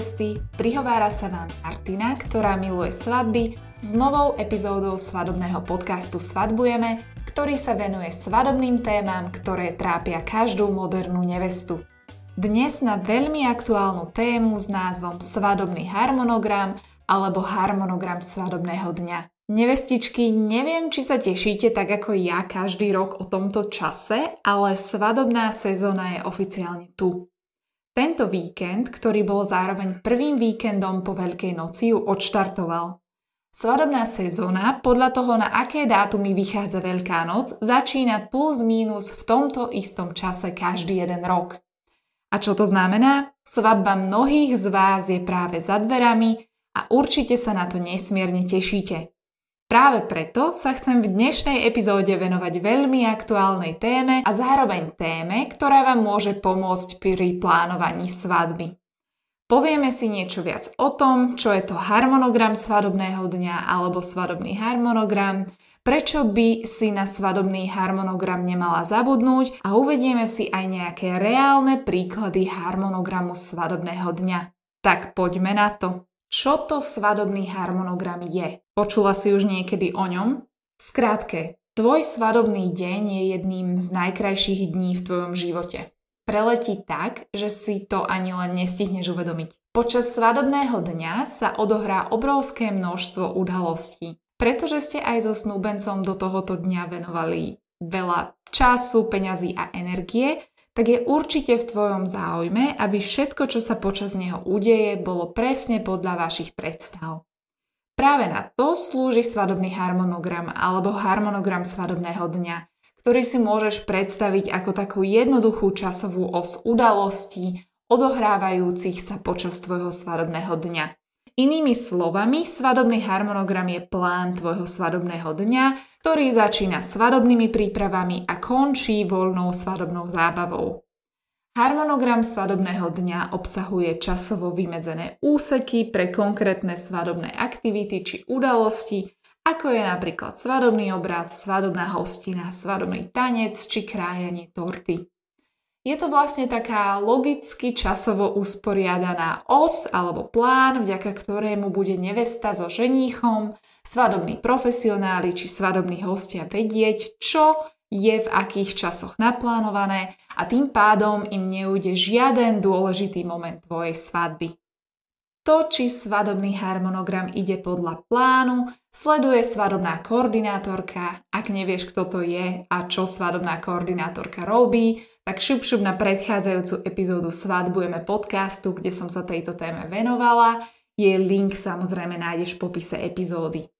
nevesty, prihovára sa vám Martina, ktorá miluje svadby s novou epizódou svadobného podcastu Svadbujeme, ktorý sa venuje svadobným témam, ktoré trápia každú modernú nevestu. Dnes na veľmi aktuálnu tému s názvom Svadobný harmonogram alebo harmonogram svadobného dňa. Nevestičky, neviem, či sa tešíte tak ako ja každý rok o tomto čase, ale svadobná sezóna je oficiálne tu. Tento víkend, ktorý bol zároveň prvým víkendom po Veľkej noci, ju odštartoval. Svadobná sezóna, podľa toho, na aké dátumy vychádza Veľká noc, začína plus mínus v tomto istom čase každý jeden rok. A čo to znamená? Svadba mnohých z vás je práve za dverami a určite sa na to nesmierne tešíte. Práve preto sa chcem v dnešnej epizóde venovať veľmi aktuálnej téme a zároveň téme, ktorá vám môže pomôcť pri plánovaní svadby. Povieme si niečo viac o tom, čo je to harmonogram svadobného dňa alebo svadobný harmonogram, prečo by si na svadobný harmonogram nemala zabudnúť a uvedieme si aj nejaké reálne príklady harmonogramu svadobného dňa. Tak poďme na to. Čo to svadobný harmonogram je? Počula si už niekedy o ňom? Skrátke, tvoj svadobný deň je jedným z najkrajších dní v tvojom živote. Preletí tak, že si to ani len nestihneš uvedomiť. Počas svadobného dňa sa odohrá obrovské množstvo udalostí, pretože ste aj so snúbencom do tohoto dňa venovali veľa času, peňazí a energie tak je určite v tvojom záujme, aby všetko, čo sa počas neho udeje, bolo presne podľa vašich predstav. Práve na to slúži svadobný harmonogram alebo harmonogram svadobného dňa, ktorý si môžeš predstaviť ako takú jednoduchú časovú os udalostí, odohrávajúcich sa počas tvojho svadobného dňa. Inými slovami, svadobný harmonogram je plán tvojho svadobného dňa, ktorý začína svadobnými prípravami a končí voľnou svadobnou zábavou. Harmonogram svadobného dňa obsahuje časovo vymedzené úseky pre konkrétne svadobné aktivity či udalosti, ako je napríklad svadobný obrad, svadobná hostina, svadobný tanec či krájanie torty. Je to vlastne taká logicky časovo usporiadaná os alebo plán, vďaka ktorému bude nevesta so ženíchom, svadobní profesionáli či svadobní hostia vedieť, čo je v akých časoch naplánované a tým pádom im neujde žiaden dôležitý moment tvojej svadby. To, či svadobný harmonogram ide podľa plánu, sleduje svadobná koordinátorka. Ak nevieš, kto to je a čo svadobná koordinátorka robí, tak šup šup na predchádzajúcu epizódu Svadbujeme podcastu, kde som sa tejto téme venovala. Jej link samozrejme nájdeš v popise epizódy.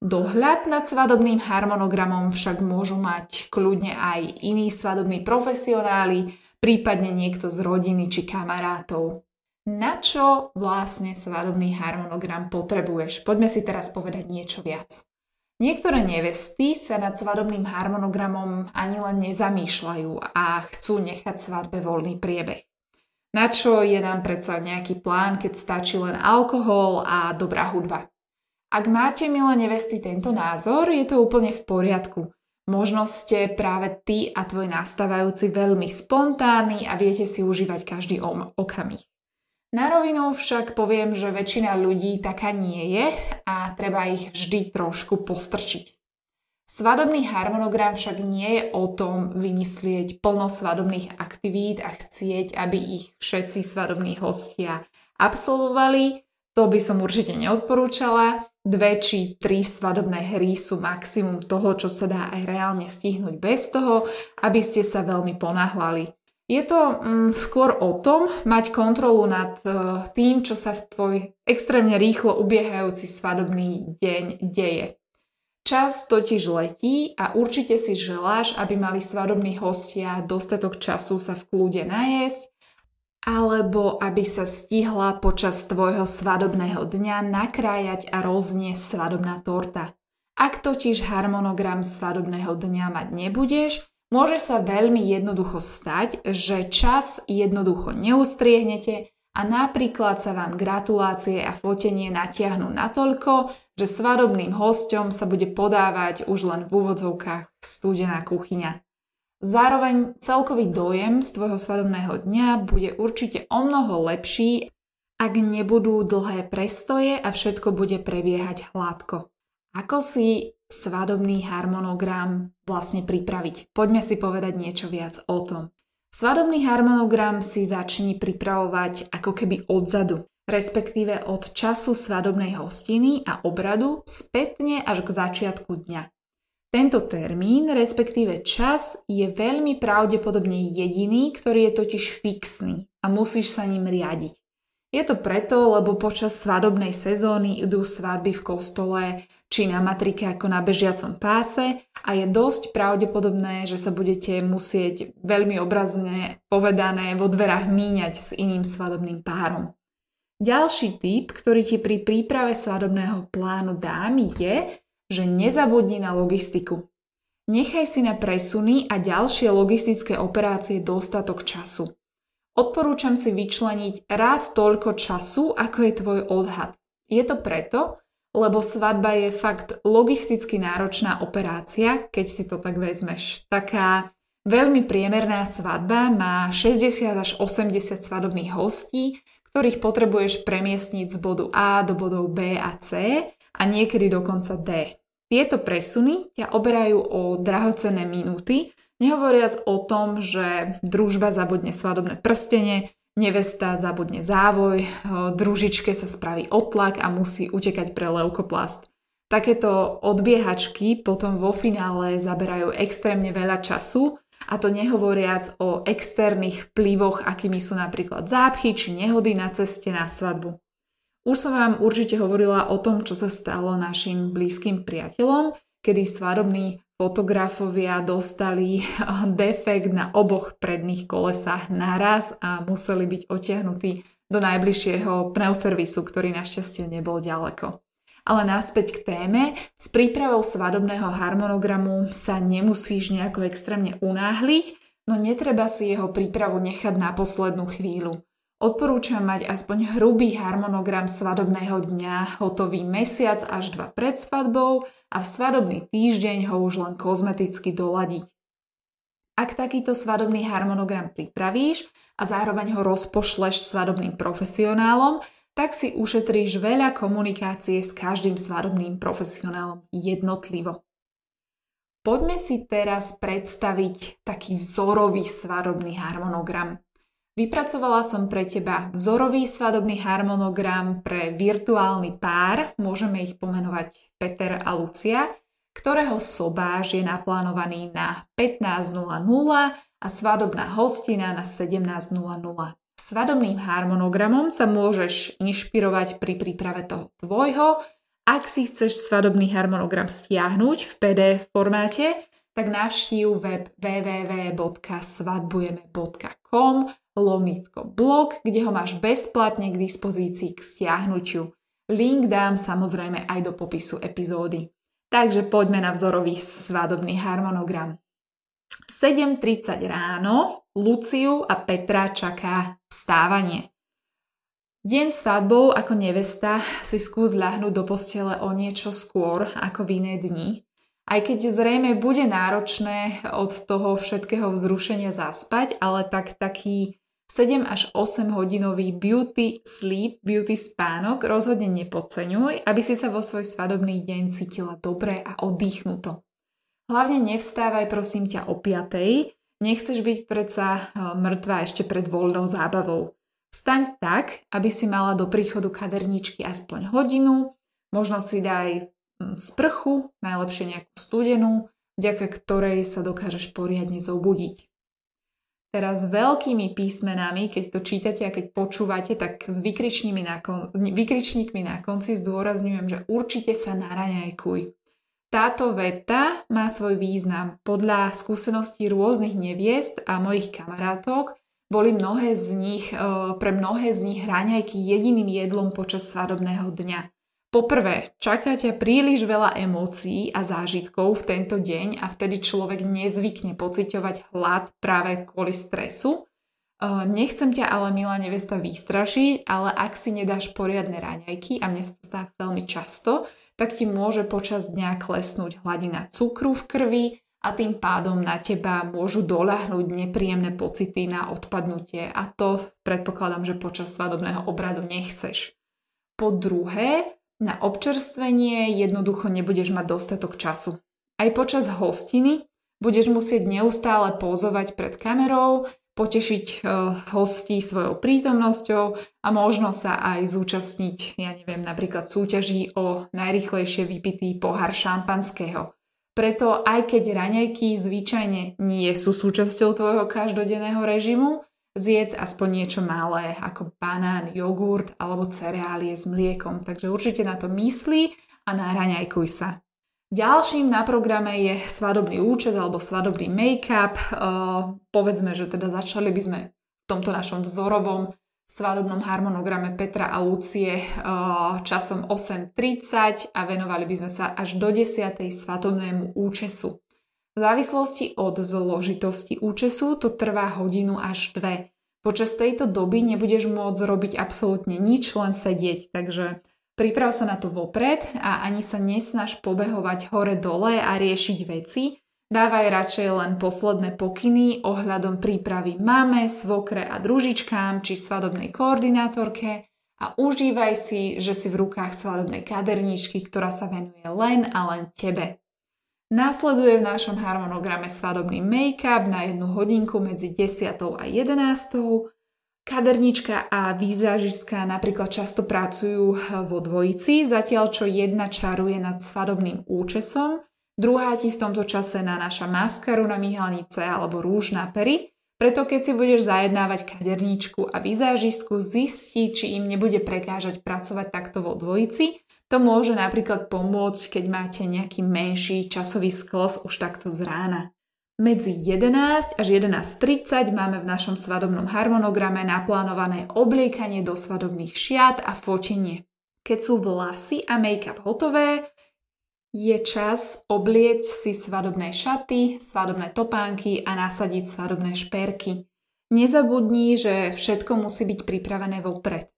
Dohľad nad svadobným harmonogramom však môžu mať kľudne aj iní svadobní profesionáli, prípadne niekto z rodiny či kamarátov. Na čo vlastne svadobný harmonogram potrebuješ? Poďme si teraz povedať niečo viac. Niektoré nevesty sa nad svadobným harmonogramom ani len nezamýšľajú a chcú nechať svadbe voľný priebeh. Na čo je nám predsa nejaký plán, keď stačí len alkohol a dobrá hudba. Ak máte, milé nevesty, tento názor, je to úplne v poriadku. Možno ste práve ty a tvoj nastávajúci veľmi spontánni a viete si užívať každý okamih. Na rovinu však poviem, že väčšina ľudí taká nie je a treba ich vždy trošku postrčiť. Svadobný harmonogram však nie je o tom vymyslieť plno svadobných aktivít a chcieť, aby ich všetci svadobní hostia absolvovali. To by som určite neodporúčala. Dve či tri svadobné hry sú maximum toho, čo sa dá aj reálne stihnúť bez toho, aby ste sa veľmi ponáhľali. Je to mm, skôr o tom mať kontrolu nad uh, tým, čo sa v tvoj extrémne rýchlo ubiehajúci svadobný deň deje. Čas totiž letí a určite si želáš, aby mali svadobní hostia dostatok času sa v kľude najesť, alebo aby sa stihla počas tvojho svadobného dňa nakrájať a rozniesť svadobná torta. Ak totiž harmonogram svadobného dňa mať nebudeš, Môže sa veľmi jednoducho stať, že čas jednoducho neustriehnete a napríklad sa vám gratulácie a fotenie natiahnu natoľko, že svadobným hosťom sa bude podávať už len v úvodzovkách studená kuchyňa. Zároveň celkový dojem z tvojho svadobného dňa bude určite o mnoho lepší ak nebudú dlhé prestoje a všetko bude prebiehať hladko. Ako si svadobný harmonogram vlastne pripraviť? Poďme si povedať niečo viac o tom. Svadobný harmonogram si začni pripravovať ako keby odzadu, respektíve od času svadobnej hostiny a obradu spätne až k začiatku dňa. Tento termín, respektíve čas, je veľmi pravdepodobne jediný, ktorý je totiž fixný a musíš sa ním riadiť. Je to preto, lebo počas svadobnej sezóny idú svadby v kostole či na matrike ako na bežiacom páse a je dosť pravdepodobné, že sa budete musieť veľmi obrazne povedané vo dverách míňať s iným svadobným párom. Ďalší tip, ktorý ti pri príprave svadobného plánu dám je, že nezabudni na logistiku. Nechaj si na presuny a ďalšie logistické operácie dostatok času. Odporúčam si vyčleniť raz toľko času, ako je tvoj odhad. Je to preto, lebo svadba je fakt logisticky náročná operácia, keď si to tak vezmeš. Taká veľmi priemerná svadba má 60 až 80 svadobných hostí, ktorých potrebuješ premiestniť z bodu A do bodov B a C a niekedy dokonca D. Tieto presuny ťa oberajú o drahocenné minúty, nehovoriac o tom, že družba zabudne svadobné prstenie, nevesta zabudne závoj, družičke sa spraví otlak a musí utekať pre leukoplast. Takéto odbiehačky potom vo finále zaberajú extrémne veľa času a to nehovoriac o externých vplyvoch, akými sú napríklad zápchy či nehody na ceste na svadbu. Už som vám určite hovorila o tom, čo sa stalo našim blízkym priateľom, kedy svadobní fotografovia dostali defekt na oboch predných kolesách naraz a museli byť otiahnutí do najbližšieho pneuservisu, ktorý našťastie nebol ďaleko. Ale naspäť k téme, s prípravou svadobného harmonogramu sa nemusíš nejako extrémne unáhliť, no netreba si jeho prípravu nechať na poslednú chvíľu. Odporúčam mať aspoň hrubý harmonogram svadobného dňa, hotový mesiac až dva pred svadbou a v svadobný týždeň ho už len kozmeticky doladiť. Ak takýto svadobný harmonogram pripravíš a zároveň ho rozpošleš svadobným profesionálom, tak si ušetríš veľa komunikácie s každým svadobným profesionálom jednotlivo. Poďme si teraz predstaviť taký vzorový svadobný harmonogram. Vypracovala som pre teba vzorový svadobný harmonogram pre virtuálny pár, môžeme ich pomenovať Peter a Lucia, ktorého sobáž je naplánovaný na 15.00 a svadobná hostina na 17.00. Svadobným harmonogramom sa môžeš inšpirovať pri príprave toho tvojho. Ak si chceš svadobný harmonogram stiahnuť v PDF formáte, tak navštív web www.svadbujeme.com lomitko blog, kde ho máš bezplatne k dispozícii k stiahnutiu. Link dám samozrejme aj do popisu epizódy. Takže poďme na vzorový svadobný harmonogram. 7.30 ráno Luciu a Petra čaká vstávanie. Deň svadbou ako nevesta si skús ľahnúť do postele o niečo skôr ako v iné dni. Aj keď zrejme bude náročné od toho všetkého vzrušenia zaspať, ale tak taký 7 až 8 hodinový beauty sleep, beauty spánok rozhodne nepodceňuj, aby si sa vo svoj svadobný deň cítila dobre a oddychnuto. Hlavne nevstávaj prosím ťa o 5. Nechceš byť predsa e, mŕtva ešte pred voľnou zábavou. Vstaň tak, aby si mala do príchodu kaderničky aspoň hodinu, možno si daj sprchu, najlepšie nejakú studenú, vďaka ktorej sa dokážeš poriadne zobudiť. Teraz veľkými písmenami, keď to čítate a keď počúvate, tak s vykričníkmi na, kon- vykričníkmi na konci zdôrazňujem, že určite sa naraňajkuj. Táto veta má svoj význam. Podľa skúseností rôznych neviest a mojich kamarátok boli mnohé z nich, e, pre mnohé z nich raňajky jediným jedlom počas svadobného dňa. Poprvé, čaká ťa príliš veľa emócií a zážitkov v tento deň a vtedy človek nezvykne pociťovať hlad práve kvôli stresu. Nechcem ťa ale, milá nevesta, vystrašiť, ale ak si nedáš poriadne raňajky, a mne sa to veľmi často, tak ti môže počas dňa klesnúť hladina cukru v krvi a tým pádom na teba môžu doľahnúť nepríjemné pocity na odpadnutie a to predpokladám, že počas svadobného obradu nechceš. Po druhé, na občerstvenie jednoducho nebudeš mať dostatok času. Aj počas hostiny budeš musieť neustále pozovať pred kamerou, potešiť e, hostí svojou prítomnosťou a možno sa aj zúčastniť, ja neviem, napríklad súťaží o najrychlejšie vypitý pohár šampanského. Preto aj keď raňajky zvyčajne nie sú súčasťou tvojho každodenného režimu, zjedz aspoň niečo malé ako banán, jogurt alebo cereálie s mliekom. Takže určite na to myslí a naraňajkuj sa. Ďalším na programe je svadobný účes alebo svadobný make-up. Uh, povedzme, že teda začali by sme v tomto našom vzorovom svadobnom harmonograme Petra a Lucie časom 8.30 a venovali by sme sa až do 10. svadobnému účesu. V závislosti od zložitosti účesu to trvá hodinu až dve. Počas tejto doby nebudeš môcť robiť absolútne nič, len sedieť, takže priprav sa na to vopred a ani sa nesnaž pobehovať hore-dole a riešiť veci, Dávaj radšej len posledné pokyny ohľadom prípravy máme, svokre a družičkám či svadobnej koordinátorke a užívaj si, že si v rukách svadobnej kaderníčky, ktorá sa venuje len a len tebe. Následuje v našom harmonograme svadobný make-up na jednu hodinku medzi 10. a 11. Kadernička a výzažistka napríklad často pracujú vo dvojici, zatiaľ čo jedna čaruje nad svadobným účesom Druhá ti v tomto čase nanáša maskaru na myhalnice alebo rúž na pery, preto keď si budeš zajednávať kaderníčku a vizážistku, zistí, či im nebude prekážať pracovať takto vo dvojici. To môže napríklad pomôcť, keď máte nejaký menší časový sklos už takto z rána. Medzi 11 až 11.30 máme v našom svadobnom harmonograme naplánované obliekanie do svadobných šiat a fotenie. Keď sú vlasy a make-up hotové, je čas obliecť si svadobné šaty, svadobné topánky a nasadiť svadobné šperky. Nezabudni, že všetko musí byť pripravené vopred.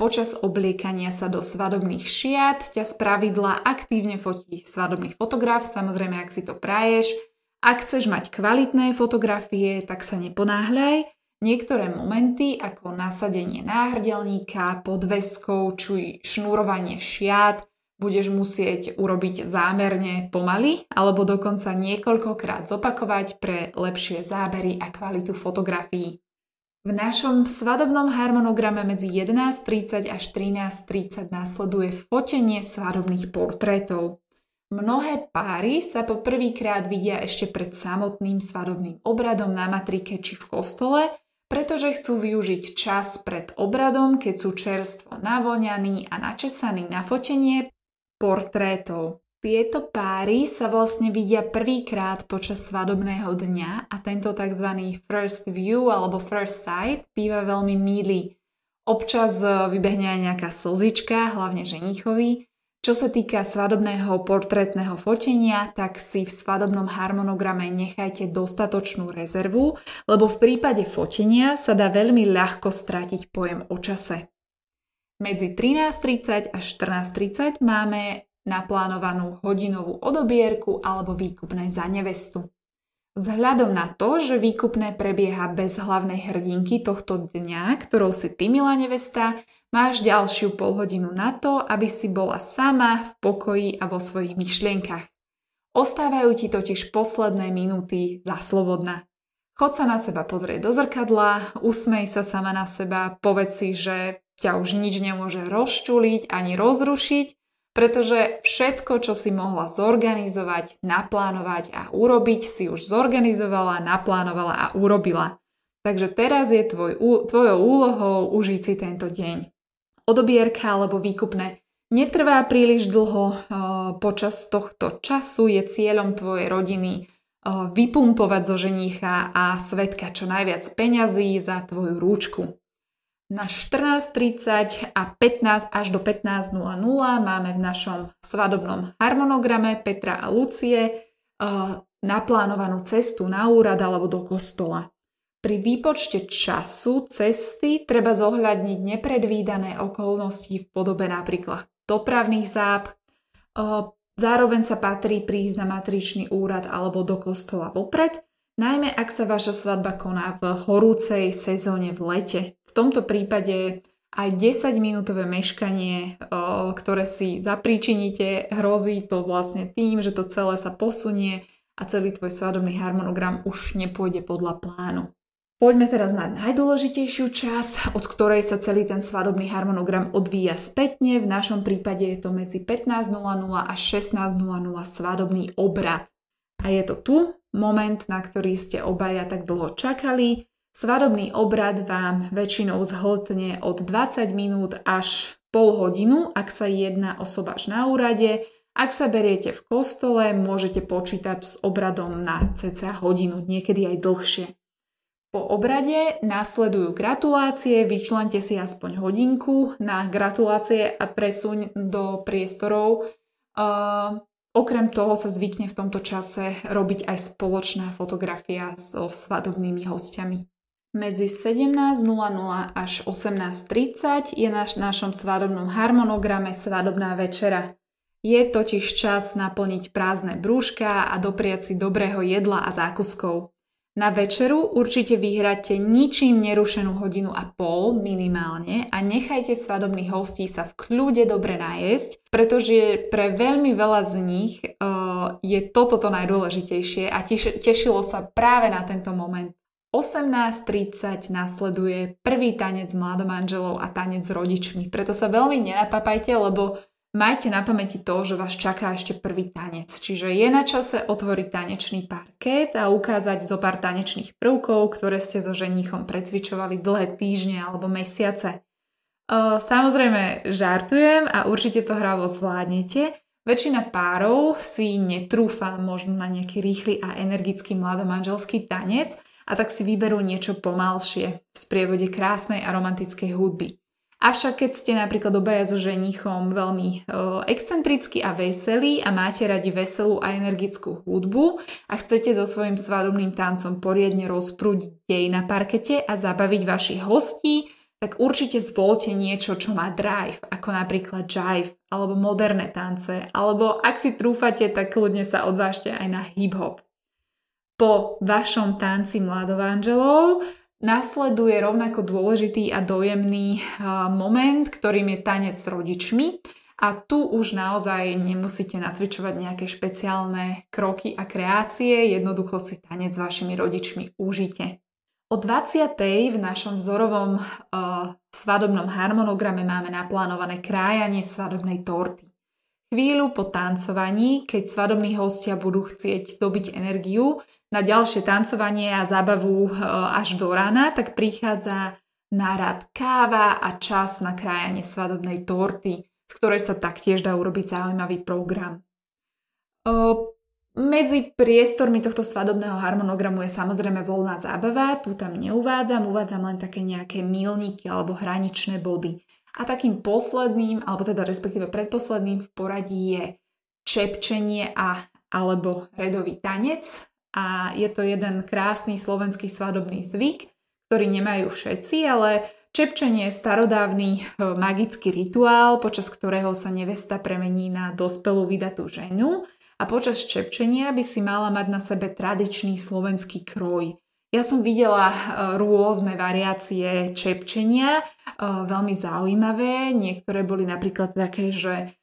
Počas obliekania sa do svadobných šiat ťa z pravidla aktívne fotí svadobný fotograf, samozrejme ak si to praješ. Ak chceš mať kvalitné fotografie, tak sa neponáhľaj. Niektoré momenty ako nasadenie náhrdelníka, podveskou či šnurovanie šiat budeš musieť urobiť zámerne pomaly alebo dokonca niekoľkokrát zopakovať pre lepšie zábery a kvalitu fotografií. V našom svadobnom harmonograme medzi 11.30 až 13.30 následuje fotenie svadobných portrétov. Mnohé páry sa po prvýkrát vidia ešte pred samotným svadobným obradom na matrike či v kostole, pretože chcú využiť čas pred obradom, keď sú čerstvo navoňaní a načesaní na fotenie portrétov. Tieto páry sa vlastne vidia prvýkrát počas svadobného dňa a tento tzv. first view alebo first sight býva veľmi milý. Občas e, vybehne aj nejaká slzička, hlavne ženichovi. Čo sa týka svadobného portrétneho fotenia, tak si v svadobnom harmonograme nechajte dostatočnú rezervu, lebo v prípade fotenia sa dá veľmi ľahko stratiť pojem o čase. Medzi 13.30 až 14.30 máme naplánovanú hodinovú odobierku alebo výkupné za nevestu. Vzhľadom na to, že výkupné prebieha bez hlavnej hrdinky tohto dňa, ktorou si ty milá nevesta, máš ďalšiu polhodinu na to, aby si bola sama v pokoji a vo svojich myšlienkach. Ostávajú ti totiž posledné minúty za slobodná. Chod sa na seba pozrieť do zrkadla, usmej sa sama na seba, povedz si, že ťa už nič nemôže rozčuliť ani rozrušiť, pretože všetko, čo si mohla zorganizovať, naplánovať a urobiť, si už zorganizovala, naplánovala a urobila. Takže teraz je tvoj, tvojou úlohou užiť si tento deň. Odobierka alebo výkupné netrvá príliš dlho, počas tohto času je cieľom tvojej rodiny vypumpovať zo ženicha a svetka čo najviac peňazí za tvoju rúčku. Na 14.30 a 15 až do 15.00 máme v našom svadobnom harmonograme Petra a Lucie uh, naplánovanú cestu na úrad alebo do kostola. Pri výpočte času cesty treba zohľadniť nepredvídané okolnosti v podobe napríklad dopravných záp, uh, Zároveň sa patrí prísť na matričný úrad alebo do kostola vopred, najmä ak sa vaša svadba koná v horúcej sezóne v lete. V tomto prípade aj 10-minútové meškanie, ktoré si zapríčinite, hrozí to vlastne tým, že to celé sa posunie a celý tvoj svadobný harmonogram už nepôjde podľa plánu. Poďme teraz na najdôležitejšiu časť, od ktorej sa celý ten svadobný harmonogram odvíja spätne. V našom prípade je to medzi 15.00 a 16.00 svadobný obrad. A je to tu moment, na ktorý ste obaja tak dlho čakali. Svadobný obrad vám väčšinou zhltne od 20 minút až pol hodinu, ak sa jedná o sobáš na úrade. Ak sa beriete v kostole, môžete počítať s obradom na cca hodinu, niekedy aj dlhšie. Po obrade následujú gratulácie, vyčlente si aspoň hodinku na gratulácie a presuň do priestorov. Uh, okrem toho sa zvykne v tomto čase robiť aj spoločná fotografia so svadobnými hostiami. Medzi 17.00 až 18.30 je na našom svadobnom harmonograme svadobná večera. Je totiž čas naplniť prázdne brúška a dopriať si dobrého jedla a zákuskov. Na večeru určite vyhráte ničím nerušenú hodinu a pol minimálne a nechajte svadobných hostí sa v kľude dobre najesť, pretože pre veľmi veľa z nich uh, je toto to najdôležitejšie a teš- tešilo sa práve na tento moment. 18.30 nasleduje prvý tanec mladomanželov a tanec s rodičmi. Preto sa veľmi nenapapajte, lebo Majte na pamäti to, že vás čaká ešte prvý tanec, čiže je na čase otvoriť tanečný parket a ukázať zo pár tanečných prvkov, ktoré ste so ženichom precvičovali dlhé týždne alebo mesiace. Samozrejme žartujem a určite to hravo zvládnete. Väčšina párov si netrúfa možno na nejaký rýchly a energický mladomanželský tanec a tak si vyberú niečo pomalšie v sprievode krásnej a romantickej hudby. Avšak keď ste napríklad obaja so ženichom veľmi e, excentrickí a veselí a máte radi veselú a energickú hudbu a chcete so svojím svadobným tancom poriadne rozprúdiť dej na parkete a zabaviť vašich hostí, tak určite zvolte niečo, čo má drive, ako napríklad jive, alebo moderné tance, alebo ak si trúfate, tak kľudne sa odvážte aj na hip-hop. Po vašom tanci mladovánželov Nasleduje rovnako dôležitý a dojemný moment, ktorým je tanec s rodičmi. A tu už naozaj nemusíte nacvičovať nejaké špeciálne kroky a kreácie, jednoducho si tanec s vašimi rodičmi užite. O 20. v našom vzorovom uh, svadobnom harmonograme máme naplánované krájanie svadobnej torty. Chvíľu po tancovaní, keď svadobní hostia budú chcieť dobiť energiu, na ďalšie tancovanie a zábavu e, až do rána, tak prichádza na rad káva a čas na krájanie svadobnej torty, z ktorej sa taktiež dá urobiť zaujímavý program. E, medzi priestormi tohto svadobného harmonogramu je samozrejme voľná zábava, tu tam neuvádzam, uvádzam len také nejaké milníky alebo hraničné body. A takým posledným, alebo teda respektíve predposledným v poradí je čepčenie a alebo redový tanec, a je to jeden krásny slovenský svadobný zvyk, ktorý nemajú všetci, ale čepčenie je starodávny e, magický rituál, počas ktorého sa nevesta premení na dospelú vydatú ženu a počas čepčenia by si mala mať na sebe tradičný slovenský kroj. Ja som videla e, rôzne variácie čepčenia, e, veľmi zaujímavé. Niektoré boli napríklad také, že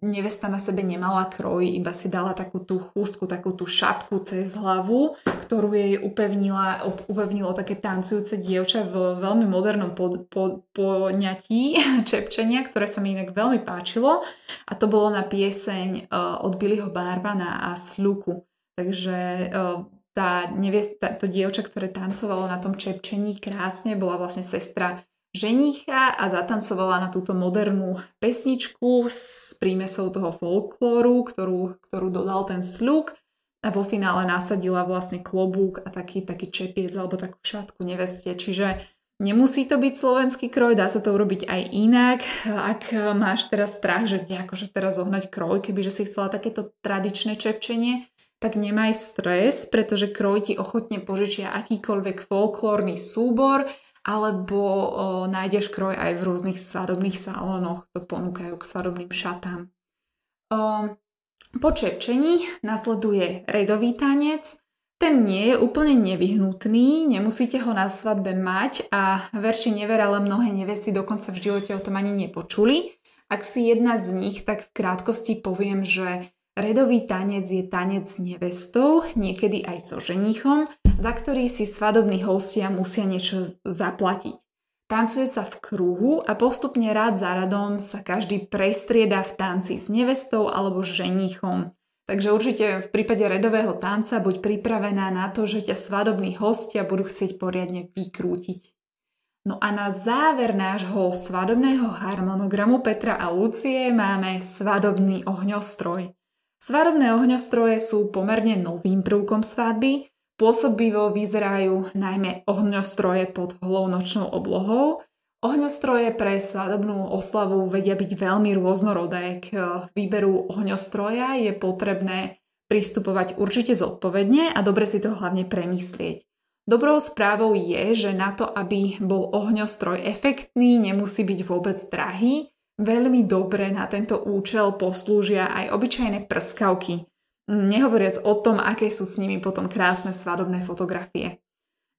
nevesta na sebe nemala kroj, iba si dala takú tú chustku, takú tú šapku cez hlavu, ktorú jej upevnila, upevnilo také tancujúce dievča v veľmi modernom po, po, poňatí čepčenia, ktoré sa mi inak veľmi páčilo a to bolo na pieseň uh, od Billyho Barbana a Sluku. Takže uh, tá nevesta, to dievča, ktoré tancovalo na tom čepčení krásne, bola vlastne sestra ženicha a zatancovala na túto modernú pesničku s prímesou toho folklóru, ktorú, ktorú dodal ten sluk a vo finále nasadila vlastne klobúk a taký, taký čepiec alebo takú šatku neveste. Čiže nemusí to byť slovenský kroj, dá sa to urobiť aj inak. Ak máš teraz strach, že akože teraz zohnať kroj, kebyže si chcela takéto tradičné čepčenie, tak nemaj stres, pretože kroj ti ochotne požičia akýkoľvek folklórny súbor alebo o, nájdeš kroj aj v rúznych svadobných salónoch, to ponúkajú k svadobným šatám. O, Po čepčení nasleduje redový tanec. Ten nie je úplne nevyhnutný, nemusíte ho na svadbe mať a verči never, ale mnohé nevesty dokonca v živote o tom ani nepočuli. Ak si jedna z nich, tak v krátkosti poviem, že redový tanec je tanec s nevestou, niekedy aj so ženichom, za ktorý si svadobní hostia musia niečo zaplatiť. Tancuje sa v kruhu a postupne rád za radom sa každý prestrieda v tanci s nevestou alebo ženichom. Takže určite v prípade redového tanca buď pripravená na to, že ťa svadobní hostia budú chcieť poriadne vykrútiť. No a na záver nášho svadobného harmonogramu Petra a Lucie máme svadobný ohňostroj. Svadobné ohňostroje sú pomerne novým prvkom svadby, Pôsobivo vyzerajú najmä ohňostroje pod holou nočnou oblohou. Ohňostroje pre svadobnú oslavu vedia byť veľmi rôznorodé. K výberu ohňostroja je potrebné pristupovať určite zodpovedne a dobre si to hlavne premyslieť. Dobrou správou je, že na to, aby bol ohňostroj efektný, nemusí byť vôbec drahý. Veľmi dobre na tento účel poslúžia aj obyčajné prskavky. Nehovoriac o tom, aké sú s nimi potom krásne svadobné fotografie.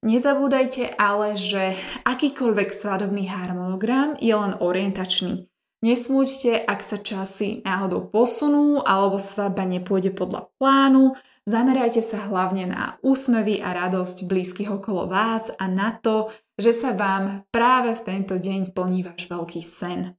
Nezabúdajte ale, že akýkoľvek svadobný harmonogram je len orientačný. Nesmúďte, ak sa časy náhodou posunú alebo svadba nepôjde podľa plánu, zamerajte sa hlavne na úsmevy a radosť blízkych okolo vás a na to, že sa vám práve v tento deň plní váš veľký sen.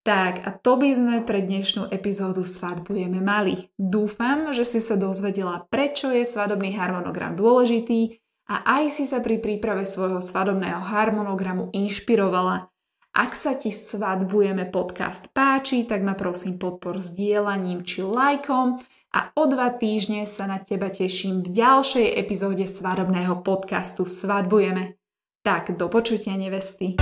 Tak a to by sme pre dnešnú epizódu Svadbujeme mali. Dúfam, že si sa dozvedela, prečo je svadobný harmonogram dôležitý a aj si sa pri príprave svojho svadobného harmonogramu inšpirovala. Ak sa ti Svadbujeme podcast páči, tak ma prosím podpor sdielaním či lajkom a o dva týždne sa na teba teším v ďalšej epizóde svadobného podcastu Svadbujeme. Tak do počutia nevesty.